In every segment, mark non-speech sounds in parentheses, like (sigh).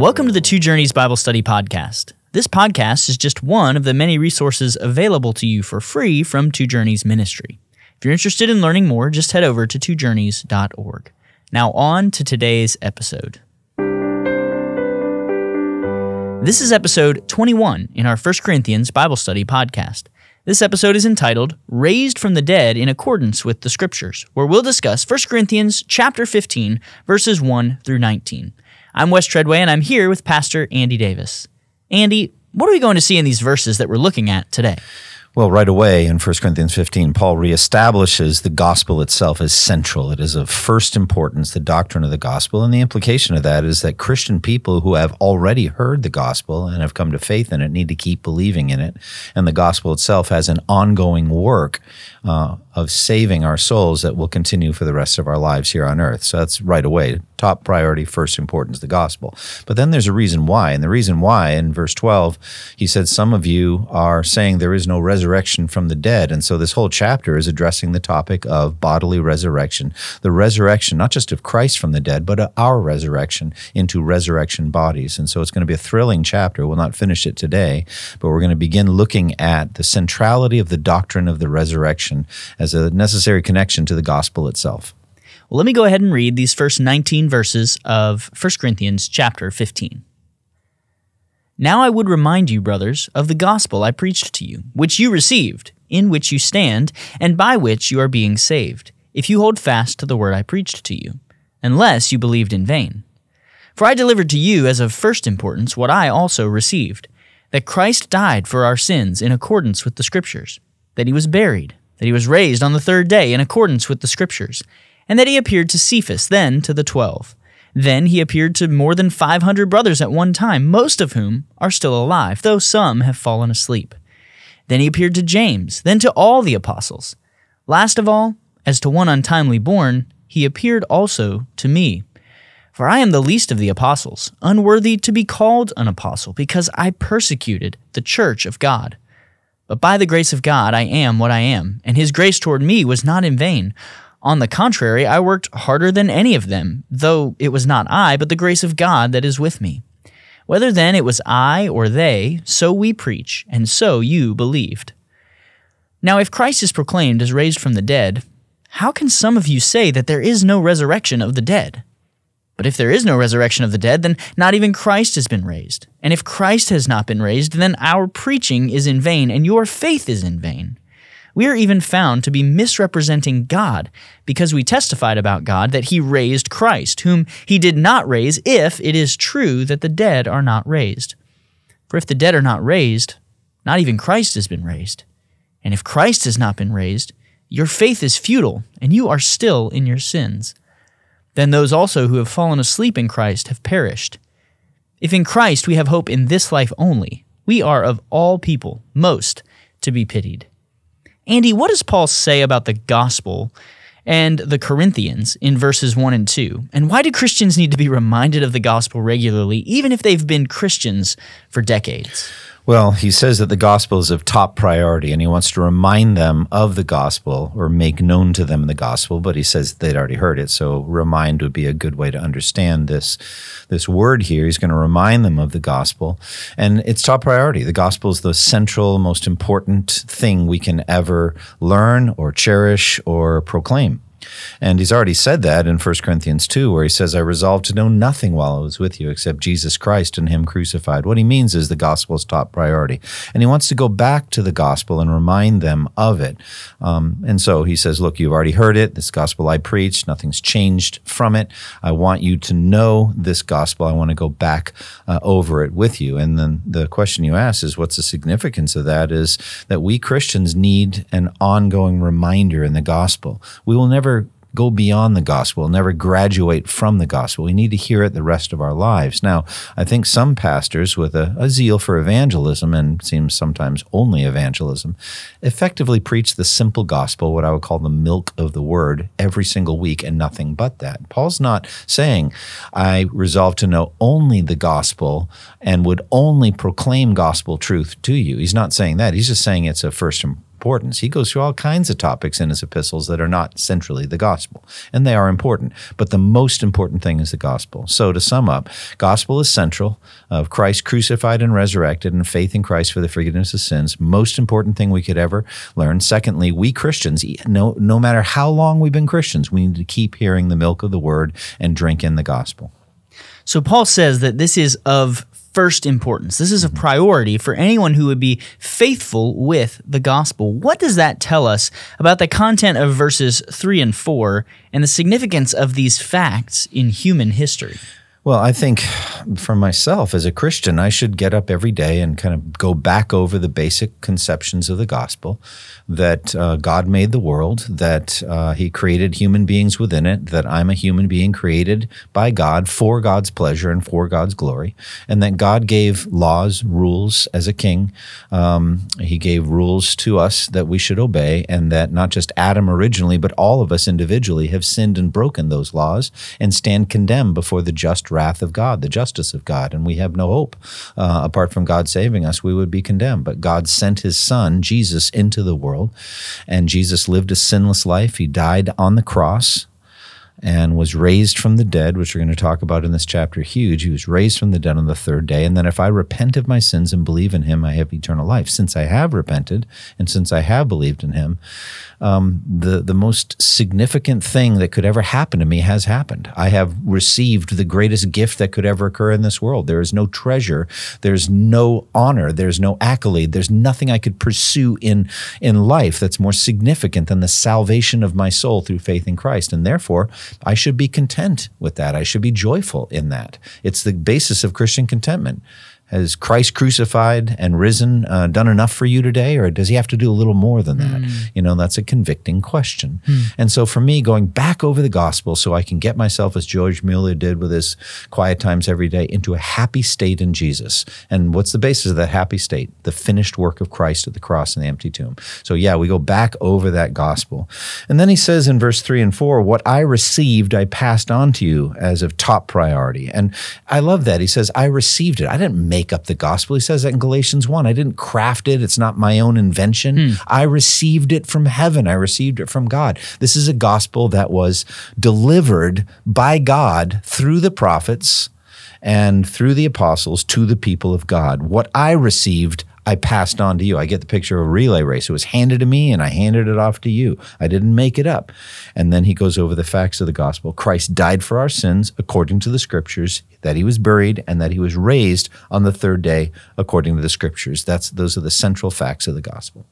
Welcome to the Two Journeys Bible Study Podcast. This podcast is just one of the many resources available to you for free from Two Journeys Ministry. If you're interested in learning more, just head over to twojourneys.org. Now, on to today's episode. This is episode 21 in our 1 Corinthians Bible Study podcast. This episode is entitled Raised from the Dead in Accordance with the Scriptures, where we'll discuss 1 Corinthians chapter 15, verses 1 through 19. I'm Wes Treadway, and I'm here with Pastor Andy Davis. Andy, what are we going to see in these verses that we're looking at today? Well, right away in 1 Corinthians 15, Paul reestablishes the gospel itself as central. It is of first importance, the doctrine of the gospel. And the implication of that is that Christian people who have already heard the gospel and have come to faith in it need to keep believing in it. And the gospel itself has an ongoing work uh, of saving our souls that will continue for the rest of our lives here on earth. So that's right away. Top priority, first importance, the gospel. But then there's a reason why. And the reason why, in verse 12, he said, Some of you are saying there is no resurrection from the dead. And so this whole chapter is addressing the topic of bodily resurrection, the resurrection, not just of Christ from the dead, but our resurrection into resurrection bodies. And so it's going to be a thrilling chapter. We'll not finish it today, but we're going to begin looking at the centrality of the doctrine of the resurrection as a necessary connection to the gospel itself. Well, let me go ahead and read these first 19 verses of 1 Corinthians chapter 15. Now I would remind you, brothers, of the gospel I preached to you, which you received, in which you stand, and by which you are being saved, if you hold fast to the word I preached to you, unless you believed in vain. For I delivered to you as of first importance what I also received that Christ died for our sins in accordance with the Scriptures, that he was buried, that he was raised on the third day in accordance with the Scriptures, and that he appeared to Cephas, then to the twelve. Then he appeared to more than 500 brothers at one time, most of whom are still alive, though some have fallen asleep. Then he appeared to James, then to all the apostles. Last of all, as to one untimely born, he appeared also to me. For I am the least of the apostles, unworthy to be called an apostle, because I persecuted the church of God. But by the grace of God, I am what I am, and his grace toward me was not in vain. On the contrary, I worked harder than any of them, though it was not I, but the grace of God that is with me. Whether then it was I or they, so we preach, and so you believed. Now, if Christ is proclaimed as raised from the dead, how can some of you say that there is no resurrection of the dead? But if there is no resurrection of the dead, then not even Christ has been raised. And if Christ has not been raised, then our preaching is in vain, and your faith is in vain. We are even found to be misrepresenting God because we testified about God that he raised Christ, whom he did not raise, if it is true that the dead are not raised. For if the dead are not raised, not even Christ has been raised. And if Christ has not been raised, your faith is futile, and you are still in your sins. Then those also who have fallen asleep in Christ have perished. If in Christ we have hope in this life only, we are of all people most to be pitied. Andy, what does Paul say about the gospel and the Corinthians in verses 1 and 2? And why do Christians need to be reminded of the gospel regularly, even if they've been Christians for decades? Well, he says that the gospel is of top priority and he wants to remind them of the gospel or make known to them the gospel, but he says they'd already heard it. So remind would be a good way to understand this this word here. He's going to remind them of the gospel and it's top priority. The gospel is the central most important thing we can ever learn or cherish or proclaim. And he's already said that in 1 Corinthians 2, where he says, I resolved to know nothing while I was with you except Jesus Christ and Him crucified. What he means is the gospel's top priority. And he wants to go back to the gospel and remind them of it. Um, and so he says, Look, you've already heard it. This gospel I preached, nothing's changed from it. I want you to know this gospel. I want to go back uh, over it with you. And then the question you ask is, What's the significance of that? Is that we Christians need an ongoing reminder in the gospel. We will never go beyond the gospel, never graduate from the gospel. We need to hear it the rest of our lives. Now, I think some pastors with a, a, zeal for evangelism and seems sometimes only evangelism effectively preach the simple gospel, what I would call the milk of the word, every single week and nothing but that. Paul's not saying, I resolve to know only the gospel and would only proclaim gospel truth to you. He's not saying that. He's just saying it's a first importance. He goes through all kinds of topics in his epistles that are not centrally the gospel, and they are important. But the most important thing is the gospel. So to sum up, gospel is central of Christ crucified and resurrected and faith in Christ for the forgiveness of sins. Most important thing we could ever learn. Secondly, we Christians, no, no matter how long we've been Christians, we need to keep hearing the milk of the word and drink in the gospel. So Paul says that this is of first importance. This is a mm-hmm. priority for anyone who would be faithful with the gospel. What does that tell us about the content of verses 3 and 4 and the significance of these facts in human history? Well, I think for myself as a Christian, I should get up every day and kind of go back over the basic conceptions of the gospel that uh, God made the world, that uh, He created human beings within it, that I'm a human being created by God for God's pleasure and for God's glory, and that God gave laws, rules as a king. Um, he gave rules to us that we should obey, and that not just Adam originally, but all of us individually have sinned and broken those laws and stand condemned before the just wrath of God, the justice of God, and we have no hope. Uh, apart from God saving us, we would be condemned. But God sent his son, Jesus, into the world, and Jesus lived a sinless life. He died on the cross and was raised from the dead, which we're going to talk about in this chapter, huge. He was raised from the dead on the third day. And then if I repent of my sins and believe in him, I have eternal life. Since I have repented and since I have believed in him, um, the, the most significant thing that could ever happen to me has happened. I have received the greatest gift that could ever occur in this world. There is no treasure, there's no honor, there's no accolade, there's nothing I could pursue in, in life that's more significant than the salvation of my soul through faith in Christ. And therefore, I should be content with that. I should be joyful in that. It's the basis of Christian contentment. Has Christ crucified and risen uh, done enough for you today, or does he have to do a little more than that? Mm. You know, that's a convicting question. Mm. And so for me, going back over the gospel so I can get myself, as George Mueller did with his quiet times every day, into a happy state in Jesus. And what's the basis of that happy state? The finished work of Christ at the cross and the empty tomb. So yeah, we go back over that gospel. And then he says in verse three and four, what I received, I passed on to you as of top priority. And I love that. He says, I received it. I didn't make make up the gospel. He says that in Galatians 1. I didn't craft it, it's not my own invention. Hmm. I received it from heaven, I received it from God. This is a gospel that was delivered by God through the prophets and through the apostles to the people of God. What I received, I passed on to you. I get the picture of a relay race. It was handed to me and I handed it off to you. I didn't make it up. And then he goes over the facts of the gospel. Christ died for our sins according to the scriptures, that he was buried and that he was raised on the third day according to the scriptures. That's those are the central facts of the gospel.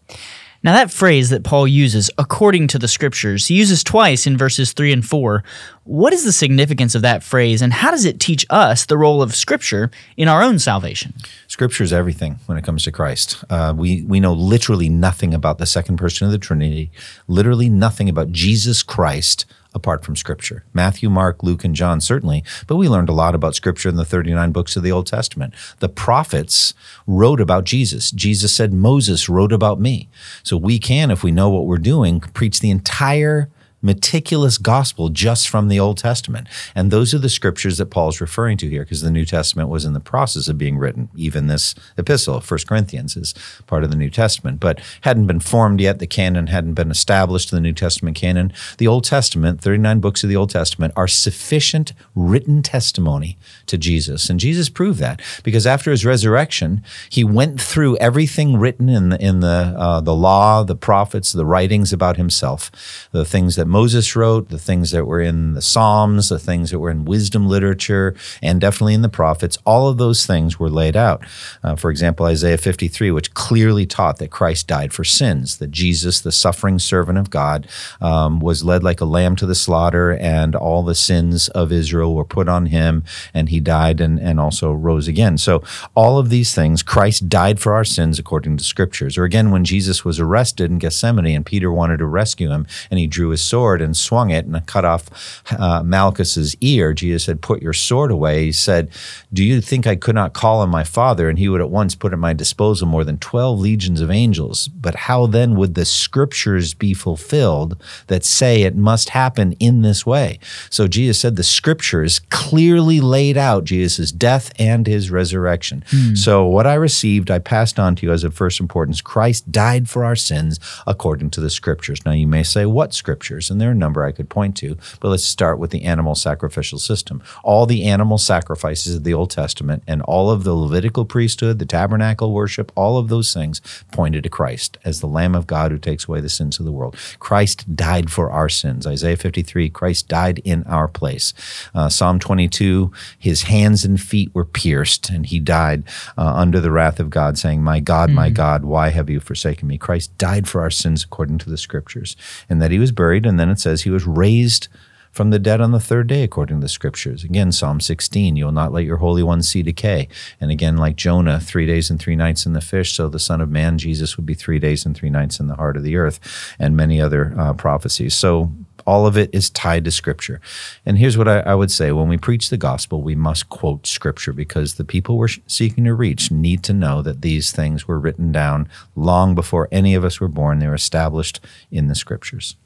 Now, that phrase that Paul uses, according to the scriptures, he uses twice in verses 3 and 4. What is the significance of that phrase, and how does it teach us the role of scripture in our own salvation? Scripture is everything when it comes to Christ. Uh, we, we know literally nothing about the second person of the Trinity, literally nothing about Jesus Christ apart from Scripture. Matthew, Mark, Luke, and John, certainly, but we learned a lot about Scripture in the 39 books of the Old Testament. The prophets wrote about Jesus. Jesus said, Moses wrote about me. So we can, if we know what we're doing, preach the entire meticulous gospel just from the Old Testament. And those are the scriptures that Paul's referring to here because the New Testament was in the process of being written. Even this epistle, First Corinthians, is part of the New Testament, but hadn't been formed yet. The canon hadn't been established, the New Testament canon. The Old Testament, 39 books of the Old Testament, are sufficient written testimony to Jesus. And Jesus proved that because after his resurrection, he went through everything written in the, in the, uh, the law, the prophets, the writings about himself, the things that Moses wrote, the things that were in the Psalms, the things that were in wisdom literature, and definitely in the prophets, all of those things were laid out. Uh, for example, Isaiah 53, which clearly taught that Christ died for sins, that Jesus, the suffering servant of God, um, was led like a lamb to the slaughter, and all the sins of Israel were put on him, and he died and, and also rose again. So, all of these things, Christ died for our sins according to scriptures. Or again, when Jesus was arrested in Gethsemane and Peter wanted to rescue him, and he drew his sword sword and swung it and cut off uh, Malchus's ear, Jesus said, Put your sword away. He said, Do you think I could not call on my Father, and he would at once put at my disposal more than 12 legions of angels? But how then would the scriptures be fulfilled that say it must happen in this way? So Jesus said the scriptures clearly laid out Jesus' death and his resurrection. Hmm. So what I received, I passed on to you as of first importance. Christ died for our sins according to the scriptures. Now you may say, what scriptures? And there are a number I could point to, but let's start with the animal sacrificial system. All the animal sacrifices of the Old Testament and all of the Levitical priesthood, the tabernacle worship, all of those things pointed to Christ as the Lamb of God who takes away the sins of the world. Christ died for our sins. Isaiah 53, Christ died in our place. Uh, Psalm 22, his hands and feet were pierced and he died uh, under the wrath of God, saying, My God, my mm. God, why have you forsaken me? Christ died for our sins according to the scriptures, and that he was buried, and then it says he was raised from the dead on the third day, according to the scriptures. Again, Psalm 16, you will not let your Holy One see decay. And again, like Jonah, three days and three nights in the fish, so the Son of Man, Jesus, would be three days and three nights in the heart of the earth, and many other uh, prophecies. So all of it is tied to Scripture. And here's what I, I, would say when we preach the gospel, we must quote Scripture because the people we're seeking to reach need to know that these things were written down long before any of us were born. They were established in the Scriptures.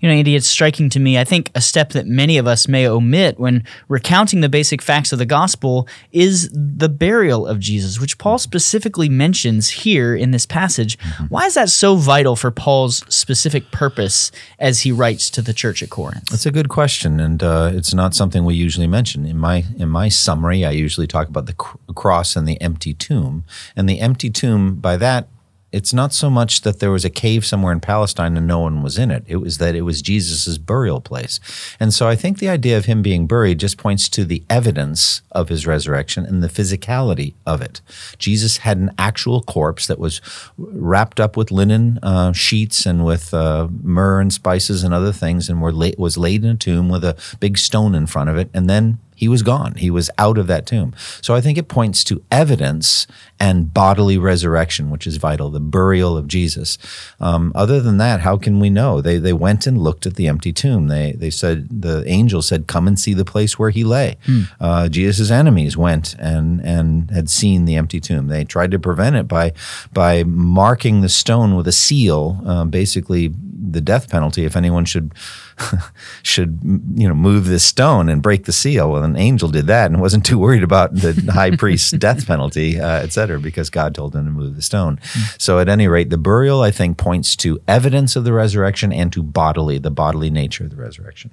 You know, Andy, it's striking to me. I think a step that many of us may omit when recounting the basic facts of the gospel is the burial of Jesus, which Paul specifically mentions here in this passage. Mm-hmm. Why is that so vital for Paul's specific purpose as he writes to the church at Corinth? That's a good question, and uh, it's not something we usually mention. In my in my summary, I usually talk about the cr- cross and the empty tomb, and the empty tomb. By that, it's not so much that there was a cave somewhere in Palestine and no one was in it. It was that it was Jesus' burial place. And so I think the idea of him being buried just points to the evidence of his resurrection and the physicality of it. Jesus had an actual corpse that was wrapped up with linen uh, sheets and with uh, myrrh and spices and other things and la- was laid in a tomb with a big stone in front of it. And then he was gone. He was out of that tomb. So I think it points to evidence and bodily resurrection, which is vital, the burial of Jesus. Um, other than that, how can we know? They, they went and looked at the empty tomb. They, they said, the angel said, come and see the place where he lay. Hmm. Uh, Jesus' enemies went and, and had seen the empty tomb. They tried to prevent it by, by marking the stone with a seal, uh, basically the death penalty if anyone should (laughs) should you know move this stone and break the seal. Well, an angel did that and wasn't too worried about the high (laughs) priest's death penalty, uh, et cetera, because God told him to move the stone. Mm. So, at any rate, the burial I think points to evidence of the resurrection and to bodily, the bodily nature of the resurrection.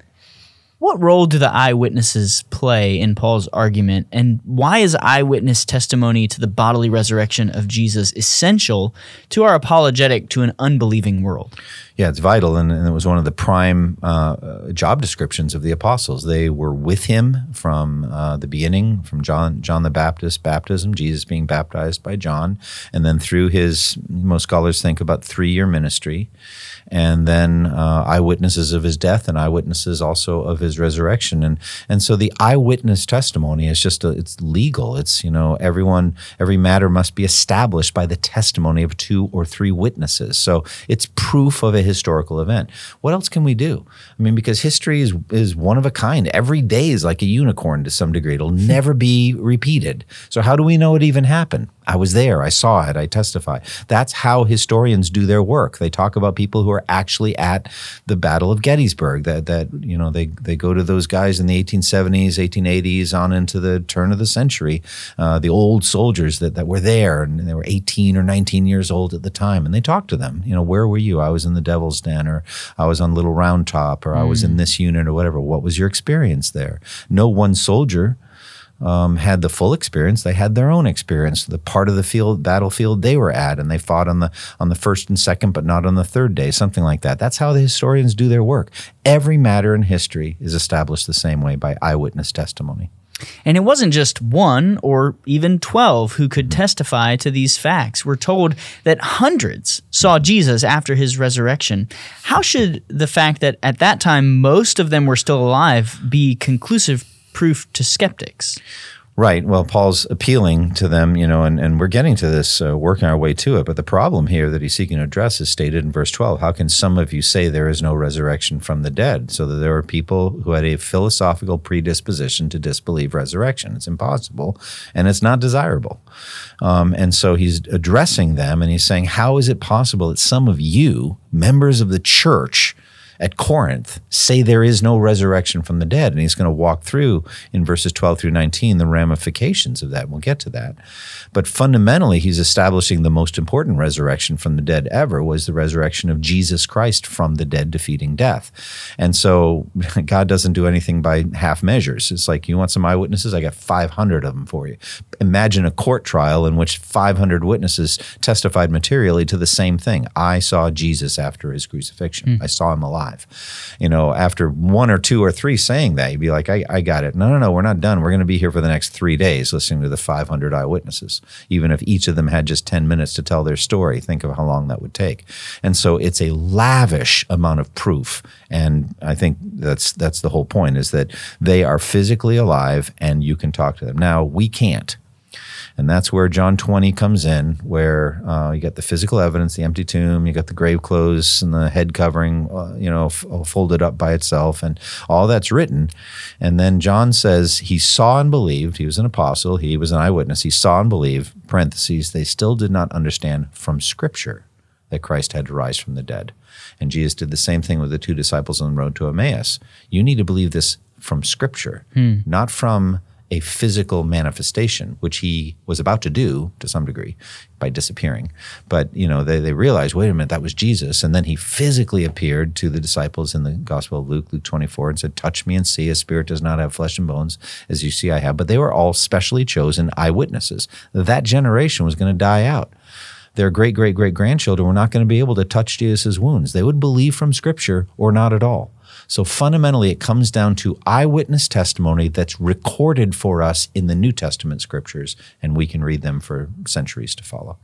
What role do the eyewitnesses play in Paul's argument, and why is eyewitness testimony to the bodily resurrection of Jesus essential to our apologetic to an unbelieving world? Yeah, it's vital, and, and, it was one of the prime uh, job descriptions of the apostles. They were with him from uh, the beginning, from John John the Baptist baptism, Jesus being baptized by John, and then through his most scholars think about three year ministry and then uh, eyewitnesses of his death and eyewitnesses also of his resurrection. And and so the eyewitness testimony is just a, it's legal. It's you know everyone every matter must be established by the testimony of two or three witnesses. So it's proof of a historical event. What else can we do? I mean, because history is is one of a kind. Every day is like a unicorn to some degree. It'll never be repeated. So how do we know it even happened? I was there. I saw it. I testify. That's how historians do their work. They talk about people who are actually at the Battle of Gettysburg. That that you know they they go to those guys in the 1870s, 1880s, on into the turn of the century, uh, the old soldiers that that were there and they were 18 or 19 years old at the time, and they talk to them. You know, where were you? I was in the Devil's Den, or I was on Little Round Top, or I was in mm. this unit, or whatever. What was your experience there? No one soldier um, had the full experience. They had their own experience, the part of the field battlefield they were at, and they fought on the on the first and second, but not on the third day, something like that. That's how the historians do their work. Every matter in history is established the same way by eyewitness testimony. And it wasn't just one or even 12 who could testify to these facts. We're told that hundreds saw Jesus after his resurrection. How should the fact that at that time most of them were still alive be conclusive proof to skeptics? Right. Well, Paul's appealing to them, you know, and, and we're getting to this, uh, working our way to it. But the problem here that he's seeking to address is stated in verse 12. How can some of you say there is no resurrection from the dead? So that there are people who had a philosophical predisposition to disbelieve resurrection. It's impossible and it's not desirable. Um, and so he's addressing them and he's saying, How is it possible that some of you, members of the church, at Corinth say there is no resurrection from the dead. And he's going to walk through in verses 12 through 19 the ramifications of that. We'll get to that. But fundamentally, he's establishing the most important resurrection from the dead ever was the resurrection of Jesus Christ from the dead, defeating death. And so (laughs) God doesn't do anything by half measures. It's like, you want some eyewitnesses? I got 500 of them for you. Imagine a court trial in which 500 witnesses testified materially to the same thing. I saw Jesus after his crucifixion, mm. I saw him alive You know, after one or two or three saying that, you'd be like, I, I got it. No, no, no, we're not done. We're going to be here for the next three days listening to the 500 eyewitnesses. Even if each of them had just 10 minutes to tell their story, think of how long that would take. And so it's a lavish amount of proof. And I think that's that's the whole point is that they are physically alive and you can talk to them. Now, we can't. And that's where John 20 comes in, where uh, you got the physical evidence, the empty tomb, you got the grave clothes and the head covering, uh, you know, f- uh, folded up by itself, and all that's written. And then John says he saw and believed. He was an apostle, he was an eyewitness. He saw and believed, parentheses, they still did not understand from Scripture that Christ had to rise from the dead. And Jesus did the same thing with the two disciples on the road to Emmaus. You need to believe this from Scripture, hmm. not from a physical manifestation, which he was about to do to some degree by disappearing. But you know, they, they realized, wait a minute, that was Jesus. And then he physically appeared to the disciples in the Gospel of Luke, Luke 24, and said, Touch me and see. A spirit does not have flesh and bones, as you see I have. But they were all specially chosen eyewitnesses. That generation was going to die out their great great great grandchildren were not going to be able to touch Jesus' wounds. They would believe from Scripture or not at all. So fundamentally, it comes down to eyewitness testimony that's recorded for us in the New Testament scriptures, and we can read them for centuries to follow.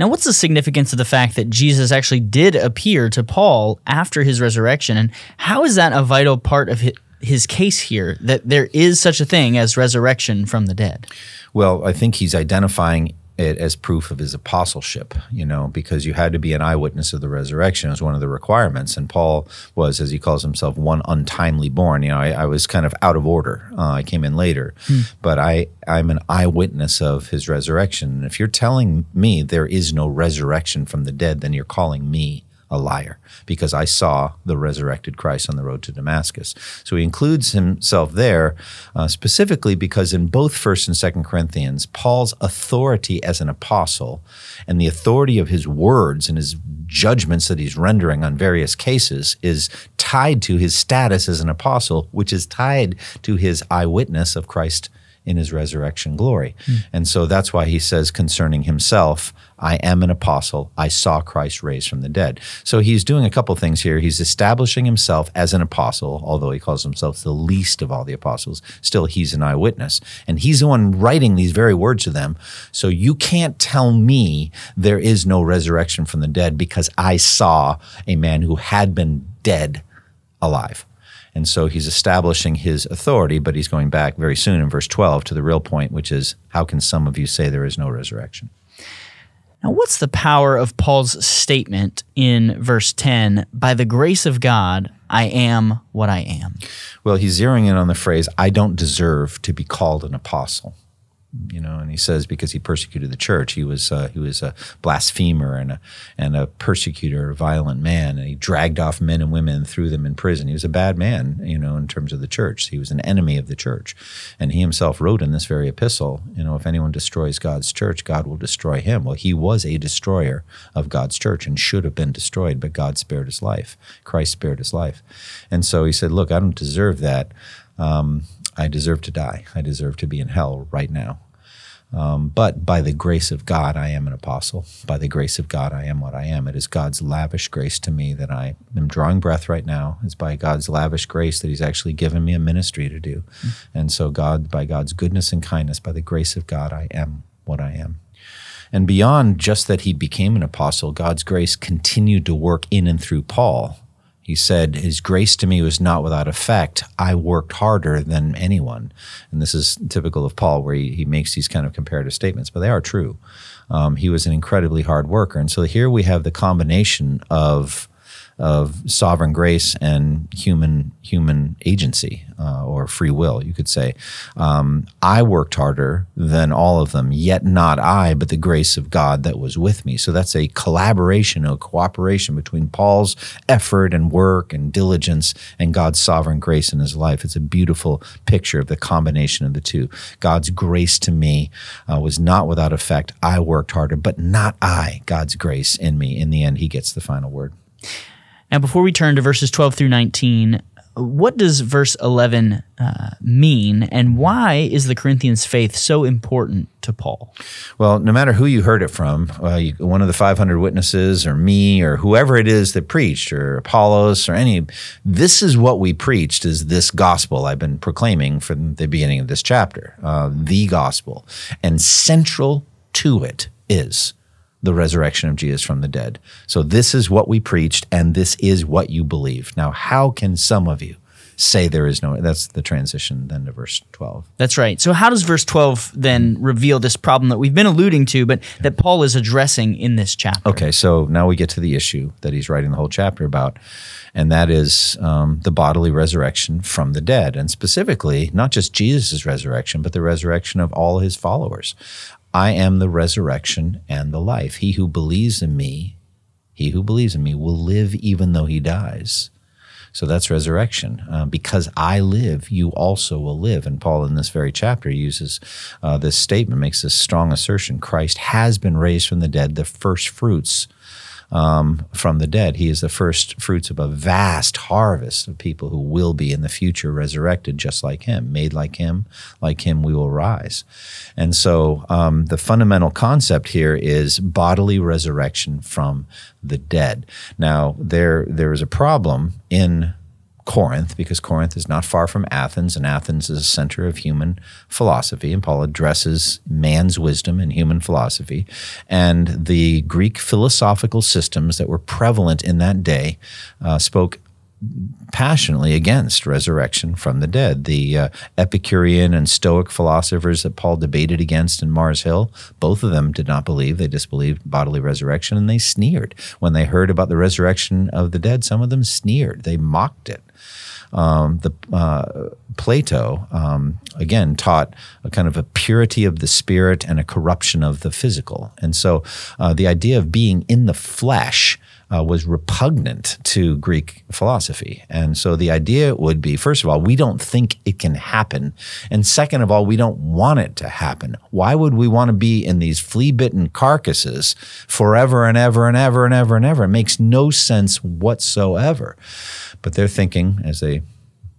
Now, what's the significance of the fact that Jesus actually did appear to Paul after his resurrection? And how is that a vital part of his case here that there is such a thing as resurrection from the dead? Well, I think he's identifying it as proof of his apostleship, you know, because you had to be an eyewitness of the resurrection as one of the requirements. And Paul was, as he calls himself, one untimely born. You know, I, I was kind of out of order. Uh, I came in later, hmm. but I, I'm an eyewitness of his resurrection. And if you're telling me there is no resurrection from the dead, then you're calling me a liar because I saw the resurrected Christ on the road to Damascus. So he includes himself there uh, specifically because in both 1st and 2nd Corinthians, Paul's authority as an apostle and the authority of his words and his judgments that he's rendering on various cases is tied to his status as an apostle, which is tied to his eyewitness of Christ in his resurrection glory. Mm. And so that's why he says concerning himself, I am an apostle. I saw Christ raised from the dead. So he's doing a couple things here. He's establishing himself as an apostle, although he calls himself the least of all the apostles. Still, he's an eyewitness. And he's the one writing these very words to them. So you can't tell me there is no resurrection from the dead because I saw a man who had been dead alive. And so he's establishing his authority, but he's going back very soon in verse 12 to the real point, which is how can some of you say there is no resurrection? Now, what's the power of Paul's statement in verse 10 by the grace of God, I am what I am? Well, he's zeroing in on the phrase, I don't deserve to be called an apostle you know, and he says because he persecuted the church, he was uh, he was a blasphemer and a and a persecutor, a violent man, and he dragged off men and women and threw them in prison. He was a bad man, you know, in terms of the church. He was an enemy of the church, and he himself wrote in this very epistle, you know, if anyone destroys God's church, God will destroy him. Well, he was a destroyer of God's church and should have been destroyed, but God spared his life. Christ spared his life, and so he said, "Look, I don't deserve that." Um, I deserve to die. I deserve to be in hell right now. Um, but by the grace of God, I am an apostle. By the grace of God, I am what I am. It is God's lavish grace to me that I am drawing breath right now. It's by God's lavish grace that He's actually given me a ministry to do. Mm-hmm. And so, God, by God's goodness and kindness, by the grace of God, I am what I am. And beyond just that he became an apostle, God's grace continued to work in and through Paul He said, His grace to me was not without effect. I worked harder than anyone. And this is typical of Paul, where he, he makes these kind of comparative statements, but they are true. Um, he was an incredibly hard worker. And so here we have the combination of of sovereign grace and human human agency uh, or free will, you could say. Um, I worked harder than all of them, yet not I, but the grace of God that was with me. So that's a collaboration, a cooperation between Paul's effort and work and diligence and God's sovereign grace in his life. It's a beautiful picture of the combination of the two. God's grace to me uh, was not without effect. I worked harder, but not I. God's grace in me. In the end, He gets the final word. Now, before we turn to verses 12 through 19, what does verse 11 uh, mean, and why is the Corinthians' faith so important to Paul? Well, no matter who you heard it from, uh, you, one of the 500 witnesses, or me, or whoever it is that preached, or Apollos, or any, this is what we preached is this gospel I've been proclaiming from the beginning of this chapter, uh, the gospel. And central to it is the resurrection of Jesus from the dead. So this is what we preached, and this is what you believe. Now, how can some of you say there is no? That's the transition then to verse 12. That's right. So, how does verse 12 then reveal this problem that we've been alluding to, but that Paul is addressing in this chapter? Okay, so now we get to the issue that he's writing the whole chapter about, and that is um, the bodily resurrection from the dead, and specifically not just Jesus' resurrection, but the resurrection of all his followers. I am the resurrection and the life. He who believes in me, he who believes in me will live even though he dies. So that's resurrection. Uh, because I live, you also will live. And Paul, in this very chapter, uses uh, this statement, makes this strong assertion Christ has been raised from the dead, the first fruits um, from the dead. He is the first fruits of a vast harvest of people who will be in the future resurrected just like him, made like him, like him we will rise. And so um, the fundamental concept here is bodily resurrection from the dead. Now, there there is a problem in Corinth, because Corinth is not far from Athens, and Athens is a center of human philosophy. And Paul addresses man's wisdom and human philosophy. And the Greek philosophical systems that were prevalent in that day uh, spoke passionately against resurrection from the dead. The uh, Epicurean and Stoic philosophers that Paul debated against in Mars Hill, both of them did not believe. They disbelieved bodily resurrection and they sneered. When they heard about the resurrection of the dead, some of them sneered. They mocked it um, the uh, Plato um, again taught a kind of a purity of the spirit and a corruption of the physical, and so uh, the idea of being in the flesh. Uh, was repugnant to Greek philosophy. And so the idea would be first of all, we don't think it can happen. And second of all, we don't want it to happen. Why would we want to be in these flea bitten carcasses forever and ever and ever and ever and ever? It makes no sense whatsoever. But they're thinking, as they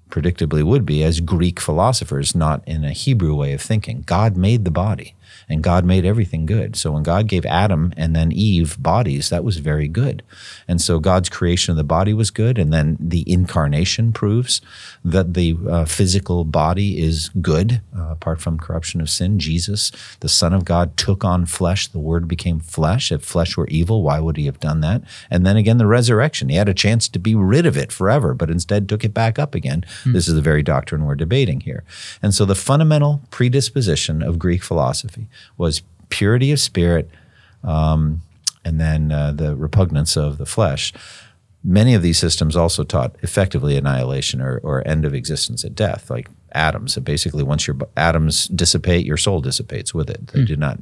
predictably would be, as Greek philosophers, not in a Hebrew way of thinking. God made the body and God made everything good. So when God gave Adam and then Eve bodies, that was very good. And so God's creation of the body was good. And then the incarnation proves that the uh, physical body is good, uh, apart from corruption of sin. Jesus, the Son of God, took on flesh. The Word became flesh. If flesh were evil, why would he have done that? And then again, the resurrection. He had a chance to be rid of it forever, but instead took it back up again. Mm. This is the very doctrine we're debating here. And so the fundamental predisposition of Greek philosophy was purity of spirit um, and then uh, the repugnance of the flesh. Many of these systems also taught effectively annihilation or, or end of existence at death, like atoms. So basically, once your atoms dissipate, your soul dissipates with it. They mm. did not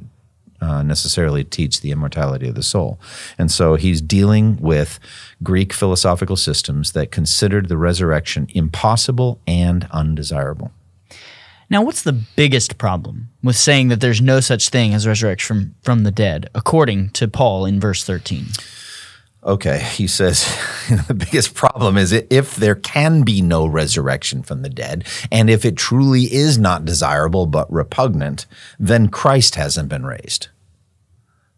uh, necessarily teach the immortality of the soul. And so he's dealing with Greek philosophical systems that considered the resurrection impossible and undesirable. Now, what's the biggest problem with saying that there's no such thing as resurrection from, from the dead, according to Paul in verse 13? Okay, he says (laughs) the biggest problem is if there can be no resurrection from the dead, and if it truly is not desirable but repugnant, then Christ hasn't been raised.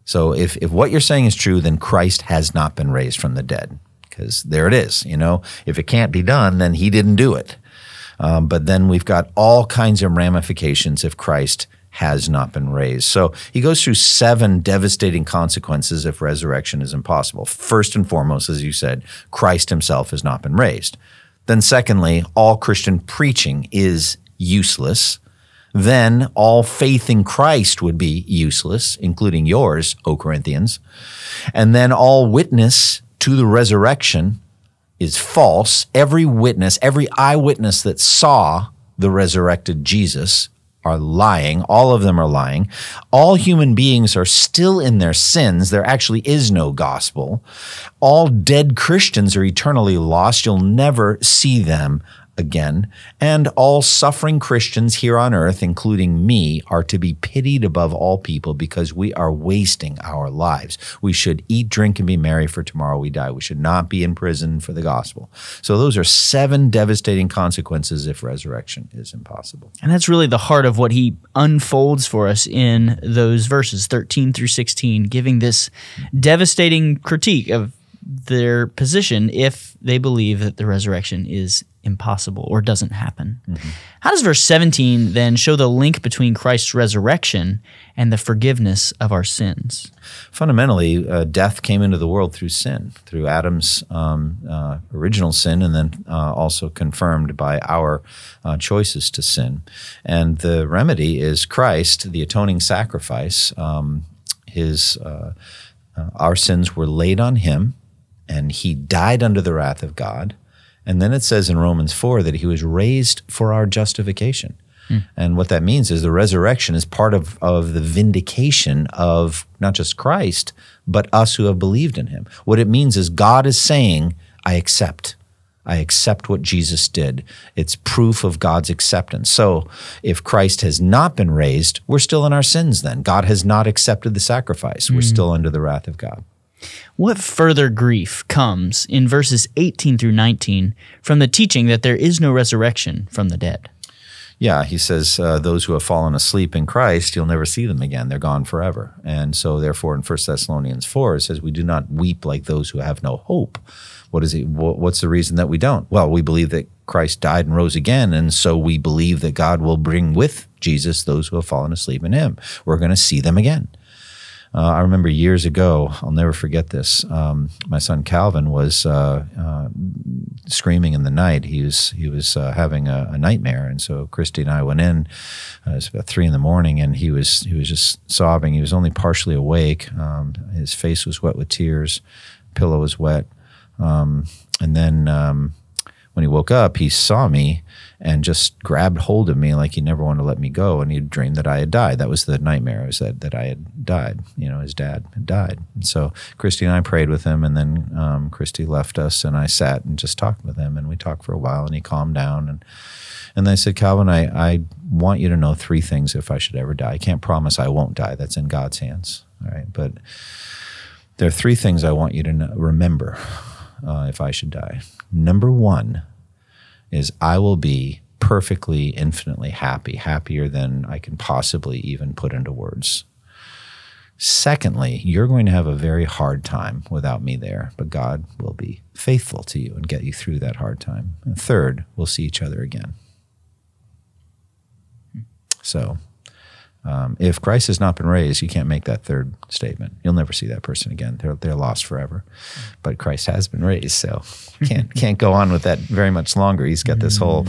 So if, if what you're saying is true, then Christ has not been raised from the dead. Because there it is, you know. If it can't be done, then he didn't do it. Um, but then we've got all kinds of ramifications if Christ has not been raised. So he goes through seven devastating consequences if resurrection is impossible. First and foremost, as you said, Christ himself has not been raised. Then, secondly, all Christian preaching is useless. Then all faith in Christ would be useless, including yours, O Corinthians. And then all witness to the resurrection is false. Every witness, every eyewitness that saw the resurrected Jesus are lying. All of them are lying. All human beings are still in their sins. There actually is no gospel. All dead Christians are eternally lost. You'll never see them again, and all suffering Christians here on earth, including me, are to be pitied above all people because we are wasting our lives. We should eat, drink, and be merry, for tomorrow we die. We should not be in prison for the gospel. So, those are seven devastating consequences if resurrection is impossible. And that's really the heart of what he unfolds for us in those verses 13 through 16, giving this devastating critique of their position if they believe that the resurrection is impossible or doesn't happen. Mm-hmm. How does verse 17 then show the link between Christ's resurrection and the forgiveness of our sins? Fundamentally, uh, death came into the world through sin, through Adam's um, uh, original sin, and then uh, also confirmed by our uh, choices to sin. And the remedy is Christ, the atoning sacrifice. Um, his uh, uh, our sins were laid on him, and he died under the wrath of God and then it says in Romans 4 that he was raised for our justification. Mm. And what that means is the resurrection is part of, of the vindication of not just Christ, but us who have believed in him. What it means is God is saying, I accept. I accept what Jesus did. It's proof of God's acceptance. So if Christ has not been raised, we're still in our sins then. God has not accepted the sacrifice. Mm. We're hmm. still under the wrath of God. What further grief comes in verses 18 through 19 from the teaching that there is no resurrection from the dead? Yeah, he says, uh, those who have fallen asleep in Christ, you'll never see them again. They're gone forever. And so, therefore, in 1 Thessalonians 4, it says, we do not weep like those who have no hope. What is he, what's the reason that we don't? Well, we believe that Christ died and rose again. And so we believe that God will bring with Jesus those who have fallen asleep in him. We're going to see them again. Uh, I remember years ago, I'll never forget this. Um, my son Calvin was uh, uh, screaming in the night. He was he was uh, having a, a, nightmare, and so Christy and I went in. Uh, it was about three in the morning, and he was he was just sobbing. He was only partially awake. Um, his face was wet with tears. Pillow was wet, um, and then um, when he woke up, he saw me and just grabbed hold of me like he never wanted to let me go. And he dreamed that I had died. That was the nightmare, was that, that I had died. You know, his dad had died. And so Christy and I prayed with him. And then um, Christy left us and I sat and just talked with him. And we talked for a while and he calmed down. And, and then I said, Calvin, I, I want you to know three things if I should ever die. I can't promise I won't die. That's in God's hands. All right. But there are three things I want you to know, remember uh, if I should die. Number one, is I will be perfectly, infinitely happy, happier than I can possibly even put into words. Secondly, you're going to have a very hard time without me there, but God will be faithful to you and get you through that hard time. And third, we'll see each other again. So um, if Christ has not been raised, you can't make that third statement. You'll never see that person again. They're, they're lost forever. But Christ has been raised, so (laughs) can't can't go on with that very much longer. He's got this whole,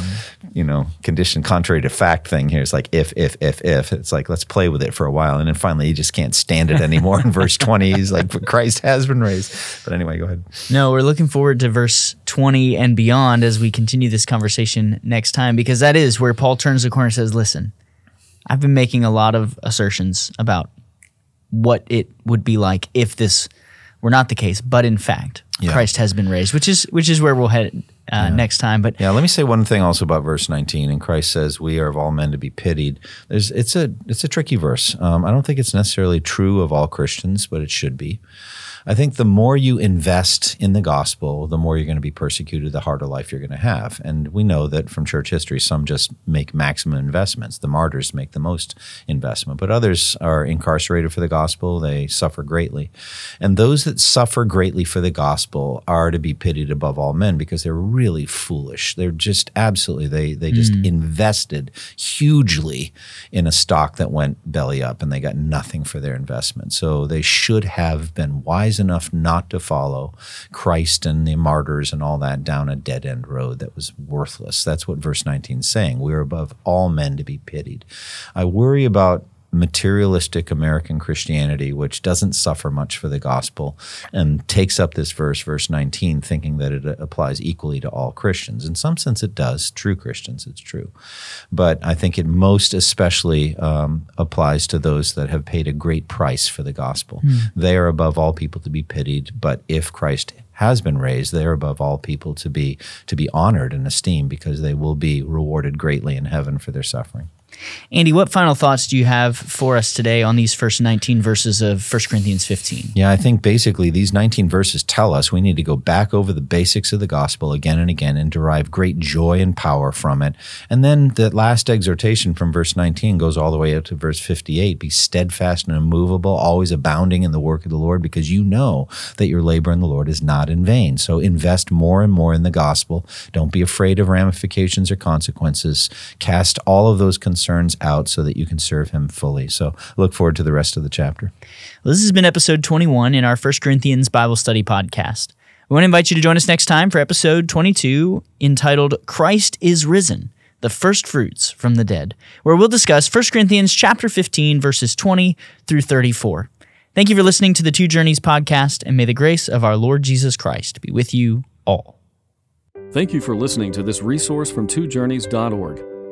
you know, condition contrary to fact thing here. It's like if if if if. It's like let's play with it for a while, and then finally he just can't stand it anymore. In verse (laughs) twenty, he's like, "But Christ has been raised." But anyway, go ahead. No, we're looking forward to verse twenty and beyond as we continue this conversation next time, because that is where Paul turns the corner and says, "Listen." I've been making a lot of assertions about what it would be like if this were not the case, but in fact, yeah. Christ has been raised, which is which is where we'll head uh, yeah. next time. But yeah, let me say one thing also about verse 19. And Christ says, "We are of all men to be pitied." There's it's a it's a tricky verse. Um, I don't think it's necessarily true of all Christians, but it should be. I think the more you invest in the gospel, the more you're going to be persecuted, the harder life you're going to have. And we know that from church history, some just make maximum investments. The martyrs make the most investment, but others are incarcerated for the gospel. They suffer greatly. And those that suffer greatly for the gospel are to be pitied above all men because they're really foolish. They're just absolutely, they, they just mm. invested hugely in a stock that went belly up and they got nothing for their investment. So they should have been wise enough not to follow Christ and the martyrs and all that down a dead end road that was worthless. That's what verse 19 is saying. We're above all men to be pitied. I worry about materialistic American Christianity, which doesn't suffer much for the gospel, and takes up this verse, verse 19, thinking that it applies equally to all Christians. In some sense, it does. True Christians, it's true. But I think it most especially um, applies to those that have paid a great price for the gospel. Mm. They are above all people to be pitied, but if Christ has been raised, they are above all people to be to be honored and esteemed because they will be rewarded greatly in heaven for their suffering. Andy, what final thoughts do you have for us today on these first 19 verses of 1 Corinthians 15? Yeah, I think basically these 19 verses tell us we need to go back over the basics of the gospel again and again and derive great joy and power from it. And then the last exhortation from verse 19 goes all the way up to verse 58 be steadfast and immovable, always abounding in the work of the Lord, because you know that your labor in the Lord is not in vain. So invest more and more in the gospel. Don't be afraid of ramifications or consequences. Cast all of those concerns concerns out so that you can serve him fully. So look forward to the rest of the chapter. Well, this has been episode 21 in our First Corinthians Bible Study podcast. We want to invite you to join us next time for episode 22 entitled Christ is Risen the first fruits from the dead, where we'll discuss 1 Corinthians chapter 15 verses 20 through 34. Thank you for listening to the Two Journeys podcast and may the grace of our Lord Jesus Christ be with you all. Thank you for listening to this resource from twojourneys.org.